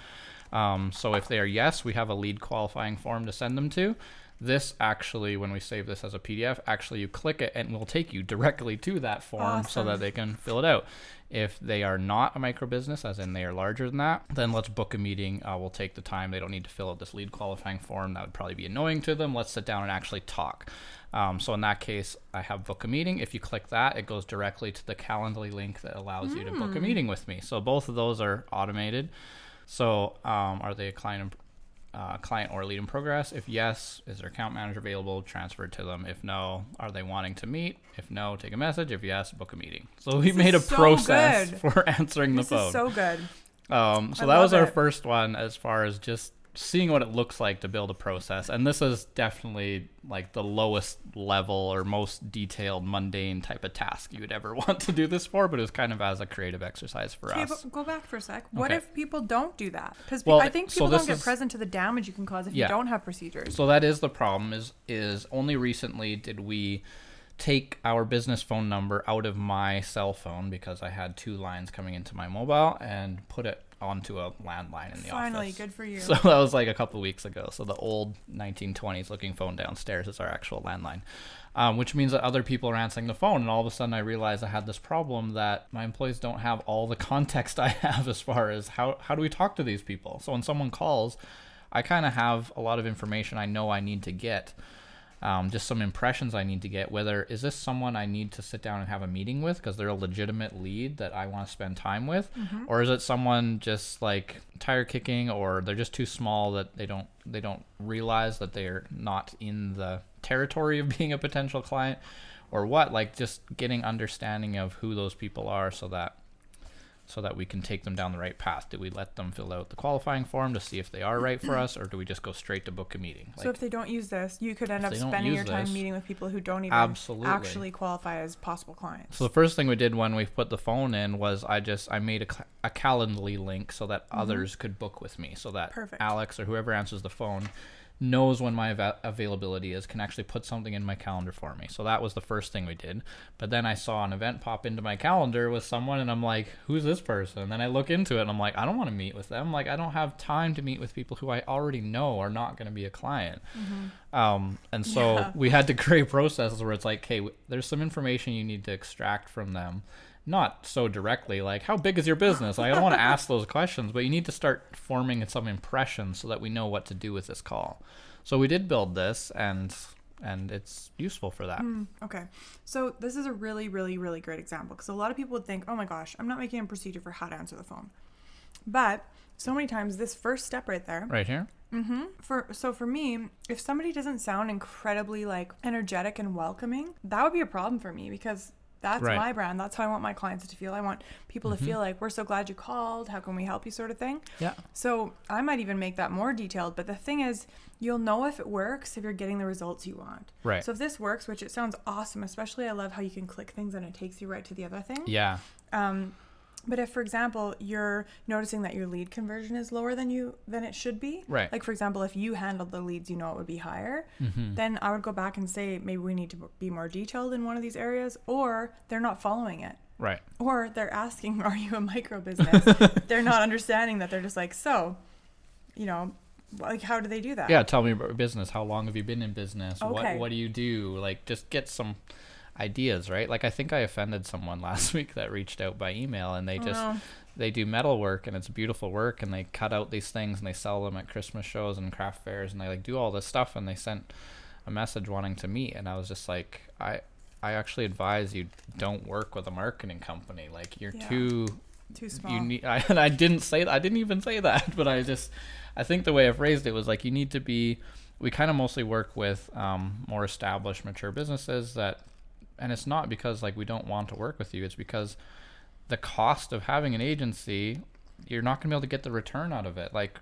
Um, so if they are yes, we have a lead qualifying form to send them to. This actually, when we save this as a PDF, actually you click it and it will take you directly to that form so that they can fill it out. If they are not a micro business, as in they are larger than that, then let's book a meeting. Uh, we'll take the time. They don't need to fill out this lead qualifying form. That would probably be annoying to them. Let's sit down and actually talk. Um, so in that case, I have book a meeting. If you click that, it goes directly to the Calendly link that allows you to book a meeting with me. So both of those are automated. So um, are they a client? Uh, client or lead in progress? If yes, is their account manager available? Transfer it to them. If no, are they wanting to meet? If no, take a message. If yes, book a meeting. So we This made a so process good. for answering the This phone. is so good. Um, so I that was our it. first one as far as just seeing what it looks like to build a process. And this is definitely like the lowest level or most detailed, mundane type of task you would ever want to do this for, but it was kind of as a creative exercise for Okay, us. but go back for a sec. What Okay. if people don't do that? Because Well, I think people this don't get is- present to the damage you can cause if Yeah. you don't have procedures. So that is the problem is is only recently did we take our business phone number out of my cell phone because I had two lines coming into my mobile and put it onto a landline in the Finally, office. Finally, good for you. So that was like a couple weeks ago. So the old 1920s looking phone downstairs is our actual landline, um, which means that other people are answering the phone. And all of a sudden, I realized I had this problem that my employees don't have all the context I have as far as how how do we talk to these people. So when someone calls, I kind of have a lot of information I know I need to get. Um, just some impressions I need to get. Whether is this someone I need to sit down and have a meeting with because they're a legitimate lead that I want to spend time with, or is it someone just like tire kicking, or they're just too small that they don't they don't realize that they're not in the territory of being a potential client, or what? Like just getting understanding of who those people are, so that so that we can take them down the right path. Do we let them fill out the qualifying form to see if they are right for us, or do we just go straight to book a meeting? so if they don't use this, you could end up spending your time this- meeting with people who don't even Absolutely. actually qualify as possible clients. So the first thing we did when we put the phone in was I just I made a, a Calendly link so that mm-hmm. others could book with me, so that Perfect. Alex or whoever answers the phone knows when my ava- availability is, can actually put something in my calendar for me. So that was the first thing we did. But then I saw an event pop into my calendar with someone, and I'm like, who's this person? And then I look into it, and I'm like, I don't want to meet with them. Like I don't have time to meet with people who I already know are not going to be a client. Um, and so Yeah. we had to create processes where it's like, hey, w- there's some information you need to extract from them. Not so directly, like, how big is your business? Like, I don't want to ask those questions, but you need to start forming some impressions so that we know what to do with this call. So we did build this, and and it's useful for that. Mm, okay. So this is a really, really, really great example because a lot of people would think, oh my gosh, I'm not making a procedure for how to answer the phone. But so many times, this first step right there, Right here. Mm-hmm. For so for me, if somebody doesn't sound incredibly like energetic and welcoming, that would be a problem for me because that's Right. my brand. That's how I want my clients to feel. I want people to feel like we're so glad you called. How can we help you, sort of thing. Yeah. So I might even make that more detailed. But the thing is, you'll know if it works if you're getting the results you want. Right. So if this works, which it sounds awesome, especially I love how you can click things and it takes you right to the other thing. Yeah. Um, but if, for example, you're noticing that your lead conversion is lower than you than it should be, Right. Like for example, if you handled the leads, you know it would be higher. Mm-hmm. Then I would go back and say maybe we need to be more detailed in one of these areas, or they're not following it, Right. or they're asking, "Are you a micro business?" they're not understanding that. They're just like, "So, you know, like how do they do that?" Yeah. Tell me about your business. How long have you been in business? What Okay. What do you do? Like, just get some ideas, right? Like, I think I offended someone last week that reached out by email, and they Oh, just no. they do metal work and it's beautiful work and they cut out these things and they sell them at christmas shows and craft fairs and they like do all this stuff and they sent a message wanting to meet and i was just like i i actually advise you don't work with a marketing company like you're Yeah. too too small. you need I, and i didn't say that i didn't even say that but i just i think the way i phrased it was like you need to be we kind of mostly work with um, more established mature businesses that and it's not because like we don't want to work with you it's because the cost of having an agency you're not going to be able to get the return out of it like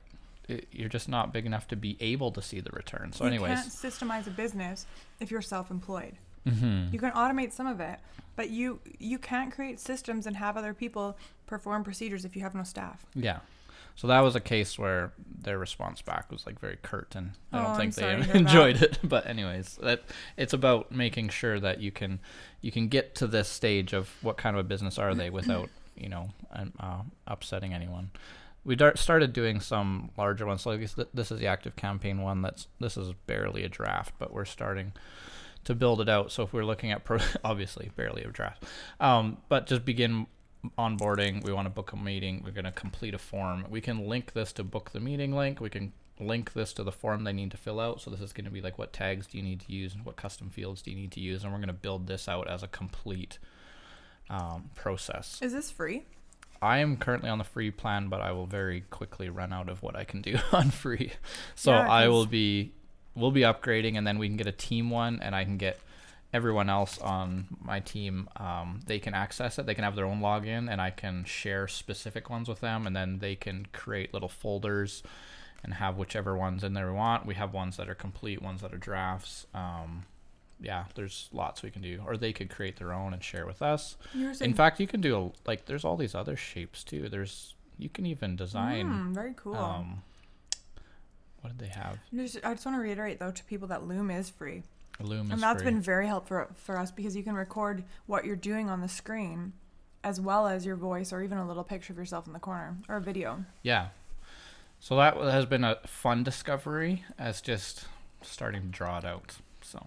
it, you're just not big enough to be able to see the return so anyways. you can't systemize a business if you're self-employed. hmm You can automate some of it, but you you can't create systems and have other people perform procedures if you have no staff. yeah so that was a case where their response back was like very curt and i Oh, don't I'm think they enjoyed it but anyways that it's about making sure that you can you can get to this stage of what kind of a business are they without you know um, uh, upsetting anyone we dar- started doing some larger ones. So I guess this is the active campaign one. That's this is barely a draft, but we're starting to build it out. So if we're looking at pro- obviously barely a draft, um, but just begin onboarding. We want to book a meeting. We're going to complete a form. We can link this to book the meeting link. We can link this to the form they need to fill out. So this is going to be like what tags do you need to use and what custom fields do you need to use, and we're going to build this out as a complete um, process. Is this free? I am currently on the free plan, but I will very quickly run out of what I can do on free. So Yeah, I will be we'll be upgrading and then we can get a team one and I can get everyone else on my team um, they can access it they can have their own login and i can share specific ones with them and then they can create little folders and have whichever ones in there we want we have ones that are complete ones that are drafts um, yeah there's lots we can do or they could create their own and share with us in fact, you can do a, like there's all these other shapes too. There's you can even design. Mm, very cool. Um, what did they have? Just- I just want to reiterate though to people that Loom is free, Loom and that's free. been very helpful for us because you can record what you're doing on the screen, as well as your voice or even a little picture of yourself in the corner or a video. yeah. So that has been a fun discovery as just starting to draw it out. So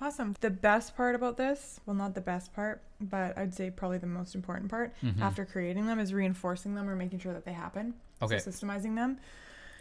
Awesome. The best part about this, well, not the best part, but I'd say probably the most important part mhm. after creating them is reinforcing them or making sure that they happen. okay, So systemizing them.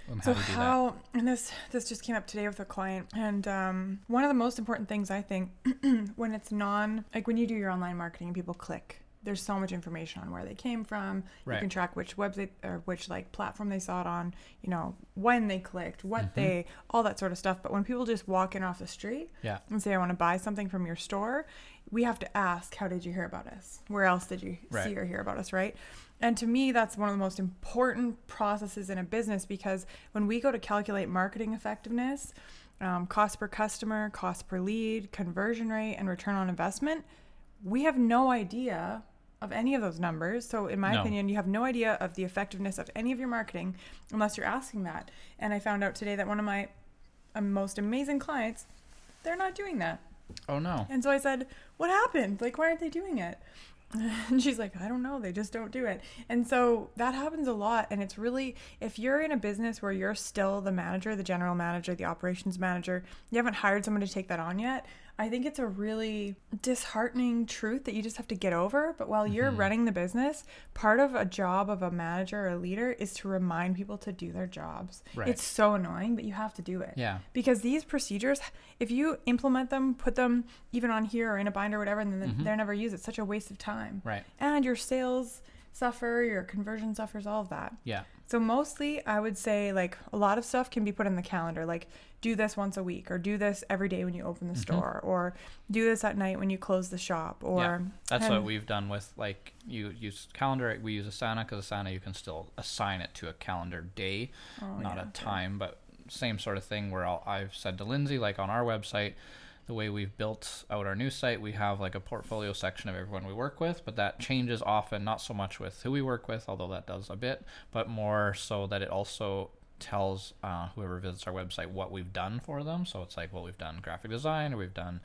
And So how do how and this this just came up today with a client and um, one of the most important things I think when it's non like when you do your online marketing and people click there's so much information on where they came from you can track which website or which like platform they saw it on you know when they clicked what Mhm. they all that sort of stuff but when people just walk in off the street Yeah. and say I want to buy something from your store we have to ask how did you hear about us where else did you Right. see or hear about us right and to me, that's one of the most important processes in a business because when we go to calculate marketing effectiveness, um, cost per customer, cost per lead, conversion rate, and return on investment, we have no idea of any of those numbers. So, in my No. opinion, you have no idea of the effectiveness of any of your marketing unless you're asking that. And I found out today that one of my uh, most amazing clients, they're not doing that. Oh no. And so I said, What happened? Like, why aren't they doing it? And she's like, I don't know. They just don't do it. And so that happens a lot. And it's really, if you're in a business where you're still the manager, the general manager, the operations manager, you haven't hired someone to take that on yet. I think it's a really disheartening truth that you just have to get over. But while you're Mhm. running the business, part of a job of a manager or a leader is to remind people to do their jobs. Right. It's so annoying, but you have to do it Yeah. because these procedures if you implement them put them even on here or in a binder or whatever and then Mhm. they're never used it's such a waste of time Right. and your sales suffer your conversion suffers all of that Yeah. so mostly i would say like a lot of stuff can be put in the calendar like do this once a week or do this every day when you open the Mhm. store or do this at night when you close the shop or That's and- what we've done with like you use calendar. We use Asana because Asana you can still assign it to a calendar day, oh, not yeah, a okay. time. But same sort of thing where I'll, I've said to Lindsay like on our website, the way we've built out our new site, we have like a portfolio section of everyone we work with, but that changes often. Not so much with who we work with, although that does a bit, but more so that it also tells uh, whoever visits our website what we've done for them. So it's like, well, we've done graphic design, or we've done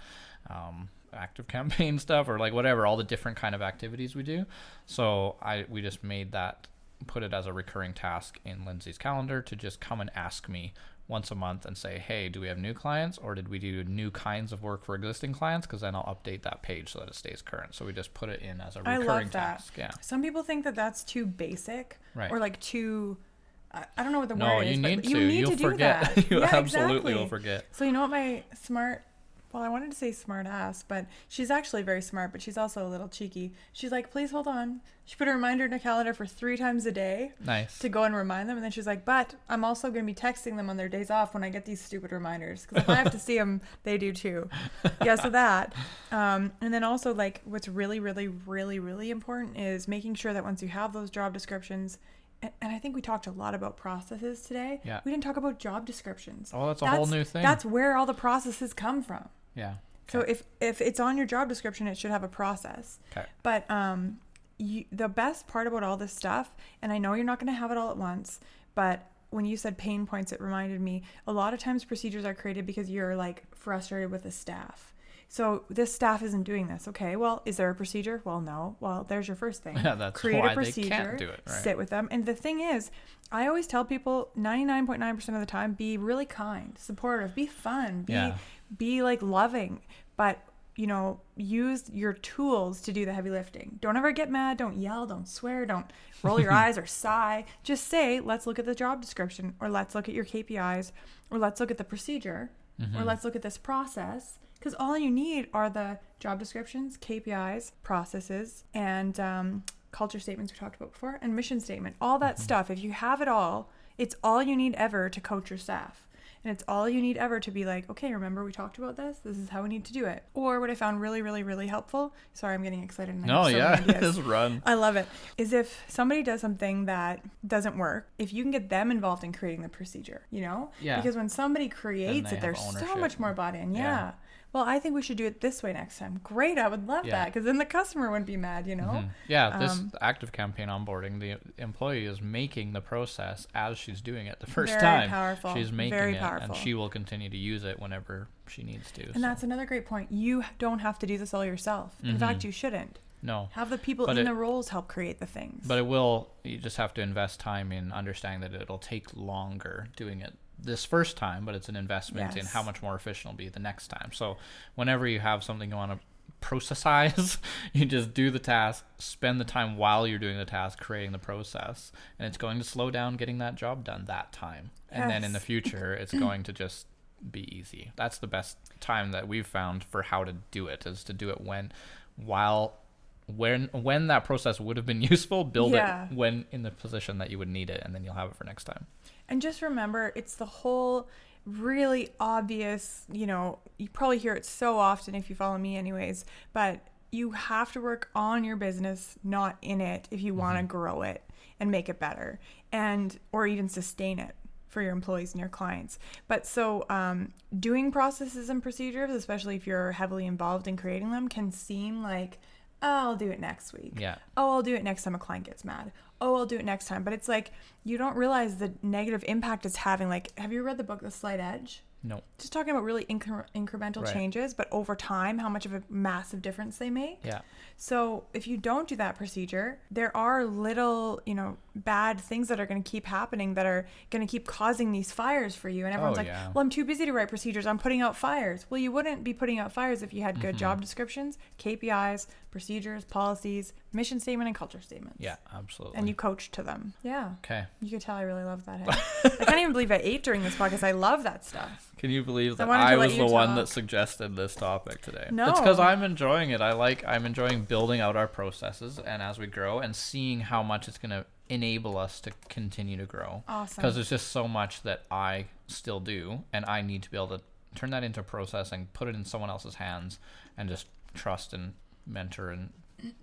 um, active campaign stuff, or like whatever, all the different kind of activities we do. So I we just made that put it as a recurring task in Lindsay's calendar to just come and ask me once a month and say, hey, do we have new clients or did we do new kinds of work for existing clients? Because then I'll update that page so that it stays current. So we just put it in as a recurring I love that. task. Yeah. some people think that that's too basic Right. or like too I don't know what the no, word you is, need but to. you need You'll to do forget. that. you yeah, absolutely exactly. will forget. So you know what my smart well, I wanted to say smart ass, but she's actually very smart, but she's also a little cheeky. She's like, please hold on. She put a reminder in her calendar for three times a day Nice. to go and remind them. And then she's like, but I'm also going to be texting them on their days off when I get these stupid reminders. Because if I have to see them, they do too. Yeah, so that. Um, and then also, like, what's really, really, really, really important is making sure that once you have those job descriptions, and, and I think we talked a lot about processes today. Yeah. We didn't talk about job descriptions. Oh, that's a whole new thing. That's where all the processes come from. Yeah. So if if it's on your job description, it should have a process. Okay. But um, you, the best part about all this stuff, and I know you're not going to have it all at once, but when you said pain points, it reminded me a lot of times procedures are created because you're like frustrated with the staff. So this staff isn't doing this. Okay, well, is there a procedure? Well, no. Well, there's your first thing. Yeah, that's Create why a procedure. they can't do it. Right. Sit with them. And the thing is, I always tell people 99.9% of the time be really kind, supportive, be fun, be Yeah. Be like loving, but you know, use your tools to do the heavy lifting. Don't ever get mad, don't yell, don't swear, don't roll your eyes or sigh. Just say, "Let's look at the job description or let's look at your KPIs or let's look at the procedure Mm-hmm. or let's look at this process." Because all you need are the job descriptions, KPIs, processes, and um, culture statements we talked about before, and mission statement. All that Mm-hmm. stuff. If you have it all, it's all you need ever to coach your staff. And it's all you need ever to be like, okay, remember we talked about this? This is how we need to do it. Or what I found really, really, really helpful. Sorry, I'm getting excited. And I No, have so yeah, many ideas. just run. I love it. Is if somebody does something that doesn't work, if you can get them involved in creating the procedure, you know? Yeah. Because when somebody creates it, have there's so much more bought in. Yeah. Yeah. Well, I think we should do it this way next time. Great. I would love Yeah. that because then the customer wouldn't be mad, you know? Mhm. Yeah, this Um, active campaign onboarding, the employee is making the process as she's doing it the first Very time. powerful. She's making Very it, powerful. and she will continue to use it whenever she needs to. And so. that's another great point. You don't have to do this all yourself. In fact, you shouldn't. no, Have the people But in it- the roles help create the things. but it will. You just have to invest time in understanding that it'll take longer doing it this first time, but it's an investment in how much more efficient it'll be the next time. So whenever you have something you want to processize, you just do the task, spend the time while you're doing the task creating the process, and it's going to slow down getting that job done that time. And then in the future, it's going to just be easy. That's the best time that we've found for how to do it is to do it when while when when that process would have been useful, build Yeah. it when in the position that you would need it and then you'll have it for next time. And just remember, it's the whole really obvious, you know, you probably hear it so often if you follow me, anyways, but you have to work on your business, not in it, if you want to grow it and make it better and, or even sustain it for your employees and your clients. But so, um, doing processes and procedures, especially if you're heavily involved in creating them, can seem like, oh, I'll do it next week Yeah. oh, I'll do it next time a client gets mad. Oh, I'll do it next time. But it's like you don't realize the negative impact it's having. Like, have you read the book The Slight Edge? No. Just talking about really incre- incremental Right. changes, but over time, how much of a massive difference they make. Yeah. So if you don't do that procedure, there are little, you know, bad things that are going to keep happening that are going to keep causing these fires for you. And everyone's Oh, like, yeah. well, I'm too busy to write procedures. I'm putting out fires. Well, you wouldn't be putting out fires if you had Mm-hmm. good job descriptions, KPIs, procedures, policies, mission statement, and culture statements. Yeah, absolutely. And you coach to them. Yeah. Okay. You could tell I really love that. hey? I can't even believe I ate during this podcast. I love that stuff. Can you believe that wanted to I, was you the one that suggested this topic today? No. It's because I'm enjoying it. I like I'm enjoying building out our processes and as we grow and seeing how much it's going to enable us to continue to grow. Awesome. Because there's just so much that I still do and I need to be able to turn that into processing, put it in someone else's hands and just trust and mentor and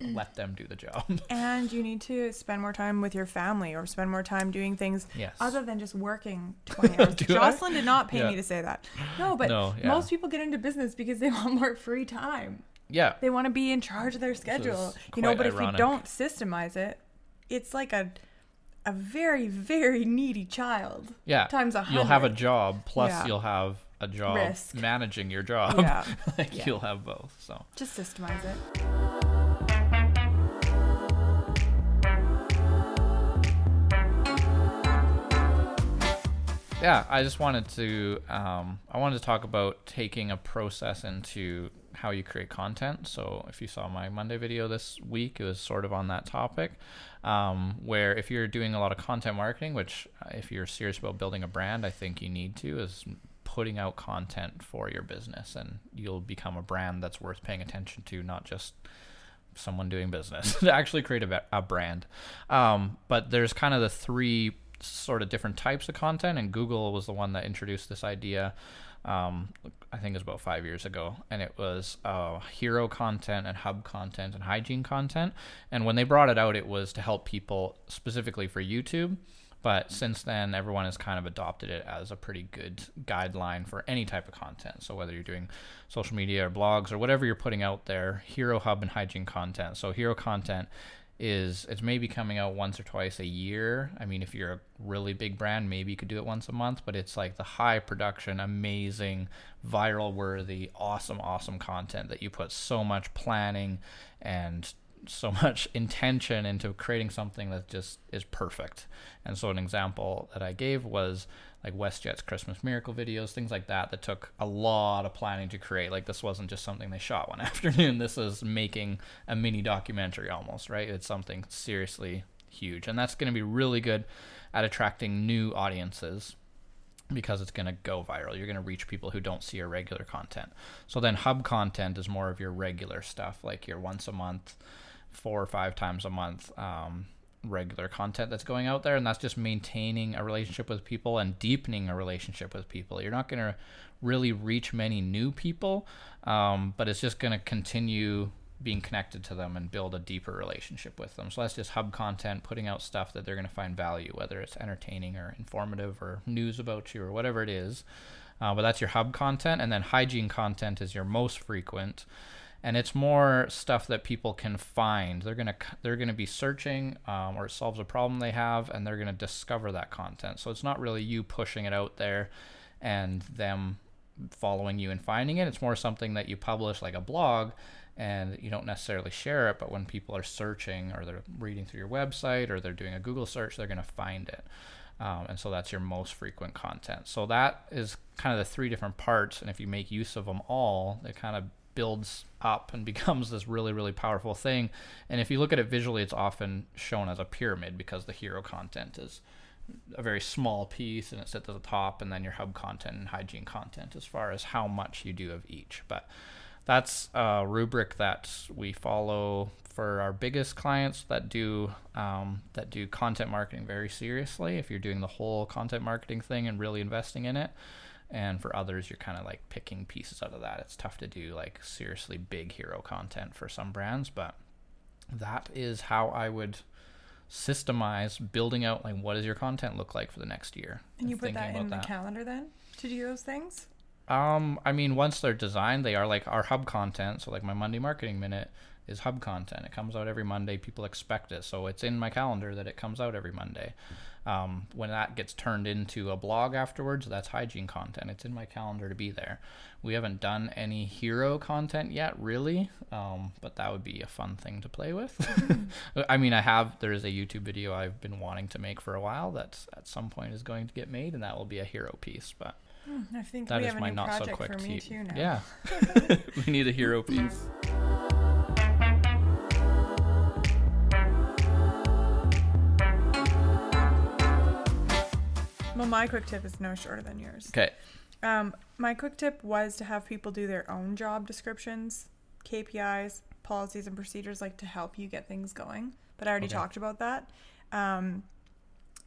let them do the job. And you need to spend more time with your family or spend more time doing things Yes. other than just working 20 hours. Do I? Jocelyn did not pay Yeah. me to say that. No, but No, yeah. most people get into business because they want more free time. yeah. They want to be in charge of their schedule. You know, but if you don't systemize it, it's like a a very very needy child. Yeah. Times a 100. You'll have a job plus Yeah. you'll have a job Risk. managing your job. Yeah. like Yeah. you'll have both. So Just systemize it. yeah, I just wanted to um, I wanted to talk about taking a process into how you create content. So if you saw my Monday video this week, it was sort of on that topic. Um, where if you're doing a lot of content marketing, which uh, if you're serious about building a brand, I think you need to is putting out content for your business, and you'll become a brand that's worth paying attention to, not just someone doing business to actually create a, a brand. Um, but there's kind of the three sort of different types of content, and Google was the one that introduced this idea. Um, I think it was about five years ago, and it was uh, hero content and hub content and hygiene content. And when they brought it out, it was to help people specifically for YouTube. But since then, everyone has kind of adopted it as a pretty good guideline for any type of content. So whether you're doing social media or blogs or whatever you're putting out there, Hero Hub and hygiene content. So Hero content is it's maybe coming out once or twice a year. I mean, if you're a really big brand, maybe you could do it once a month, but it's like the high production, amazing, viral worthy, awesome, awesome content that you put so much planning and so much intention into creating something that just is perfect. And so an example that I gave was like WestJet's Christmas Miracle videos, things like that, that took a lot of planning to create. Like this wasn't just something they shot one afternoon. This is making a mini documentary almost, right? It's something seriously huge. And that's going to be really good at attracting new audiences because it's going to go viral. You're going to reach people who don't see your regular content. So then hub content is more of your regular stuff, like your once a month, four or five times a month um, regular content that's going out there. And that's just maintaining a relationship with people and deepening a relationship with people. You're not going to really reach many new people um, but it's just going to continue being connected to them and build a deeper relationship with them. So that's just hub content putting out stuff that they're going to find value whether it's entertaining or informative or news about you or whatever it is. Uh, but that's your hub content. And then hygiene content is your most frequent and it's more stuff that people can find. They're gonna they're gonna be searching, um, or it solves a problem they have, and they're gonna discover that content. So it's not really you pushing it out there, and them following you and finding it. It's more something that you publish, like a blog, and you don't necessarily share it. But when people are searching, or they're reading through your website, or they're doing a Google search, they're gonna find it. Um, and so that's your most frequent content. So that is kind of the three different parts. And if you make use of them all, it kind of builds up and becomes this really really powerful thing. And if you look at it visually it's often shown as a pyramid because the hero content is a very small piece and it sits at the top and then your hub content and hygiene content as far as how much you do of each. But that's a rubric that we follow for our biggest clients that do um, that do content marketing very seriously. If you're doing the whole content marketing thing and really investing in it and for others you're kind of like picking pieces out of that. It's tough to do like seriously big hero content for some brands but that is how i would systemize building out like what does your content look like for the next year? And you put that in that. the calendar then to do those things? Um i mean once they're designed they are like our hub content. So like my monday marketing minute is hub content it comes out every monday people expect it so it's in my calendar that it comes out every monday um, when that gets turned into a blog afterwards, that's hygiene content. It's in my calendar to be there. We haven't done any hero content yet, really, um, but that would be a fun thing to play with. I mean, I have, there's a YouTube video I've been wanting to make for a while that at some point is going to get made, and that will be a hero piece. But hmm, I think that is my not so quick tea. Yeah, we need a hero piece. Well, my quick tip is no shorter than yours. Okay. Um, my quick tip was to have people do their own job descriptions, KPIs, policies, and procedures, like to help you get things going. But I already okay. talked about that. Um,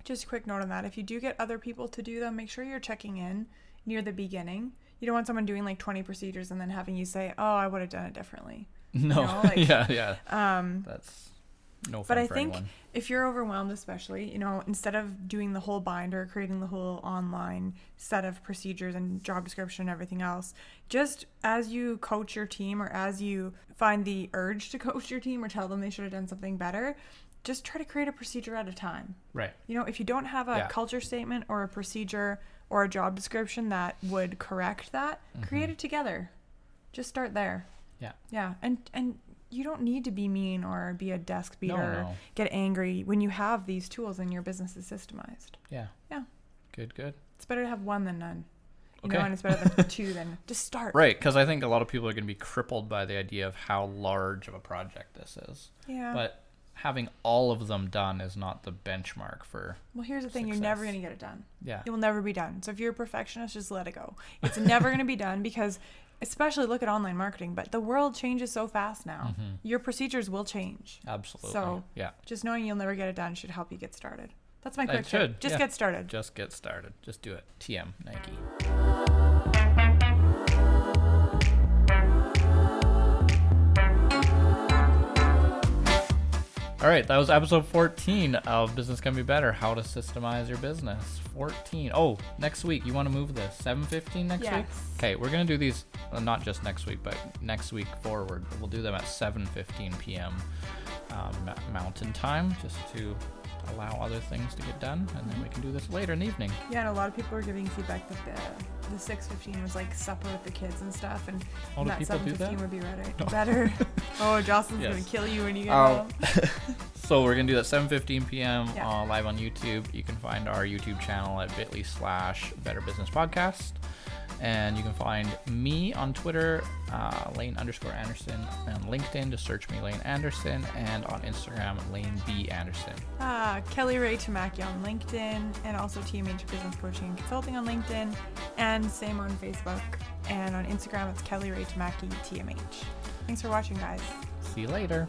just a quick note on that. If you do get other people to do them, make sure you're checking in near the beginning. You don't want someone doing like 20 procedures and then having you say, "Oh, I would have done it differently." No. You know, like, yeah, yeah. Um, That's no but I think anyone. if you're overwhelmed, especially, you know, instead of doing the whole binder, creating the whole online set of procedures and job description and everything else, just as you coach your team or as you find the urge to coach your team or tell them they should have done something better, just try to create a procedure at a time. Right. You know, if you don't have a yeah. culture statement or a procedure or a job description that would correct that, mm-hmm. create it together. Just start there. Yeah. Yeah. And and you don't need to be mean or be a desk beater no, no. get angry when you have these tools and your business is systemized. Yeah. Yeah. Good good. It's better to have one than none. You okay. know and it's better than two than just start. Right because i think a lot of people are going to be crippled by the idea of how large of a project this is. Yeah. But having all of them done is not the benchmark for well here's the thing success. you're never going to get it done. Yeah. It will never be done. So if you're a perfectionist just let it go. It's never going to be done because especially look at online marketing, but the world changes so fast now. Mm-hmm. Your procedures will change. Absolutely. So yeah, just knowing you'll never get it done should help you get started. That's my quick tip. Just yeah. get started. Just get started. Just do it. TM Nike. All right, that was episode 14 of Business Can Be Better: How to Systemize Your Business. 14. Oh, next week you want to move this 7:15 next week. Yes. Okay, we're gonna do these uh, not just next week, but next week forward. We'll do them at 7:15 p.m. Um, Mountain Time, just to allow other things to get done, and then we can do this later in the evening. Yeah, and a lot of people are giving feedback that the the six fifteen was like supper with the kids and stuff, and do that people seven do that? fifteen would be better. No. Better. oh, Jocelyn's gonna kill you when you get Um, home. So we're gonna do that 7:15 p.m. Yeah. Uh, live on YouTube. You can find our YouTube channel at bit.ly slash Better Business Podcast, and you can find me on Twitter, uh, Lane underscore Anderson, and LinkedIn. Just search me, Lane Anderson, and on Instagram, Lane B Anderson. Ah, Kelly Ray Tamaki on LinkedIn, and also TMH Business Coaching and Consulting on LinkedIn, and same on Facebook and on Instagram. It's Kelly Ray Tamaki TMH. Thanks for watching, guys. See you later.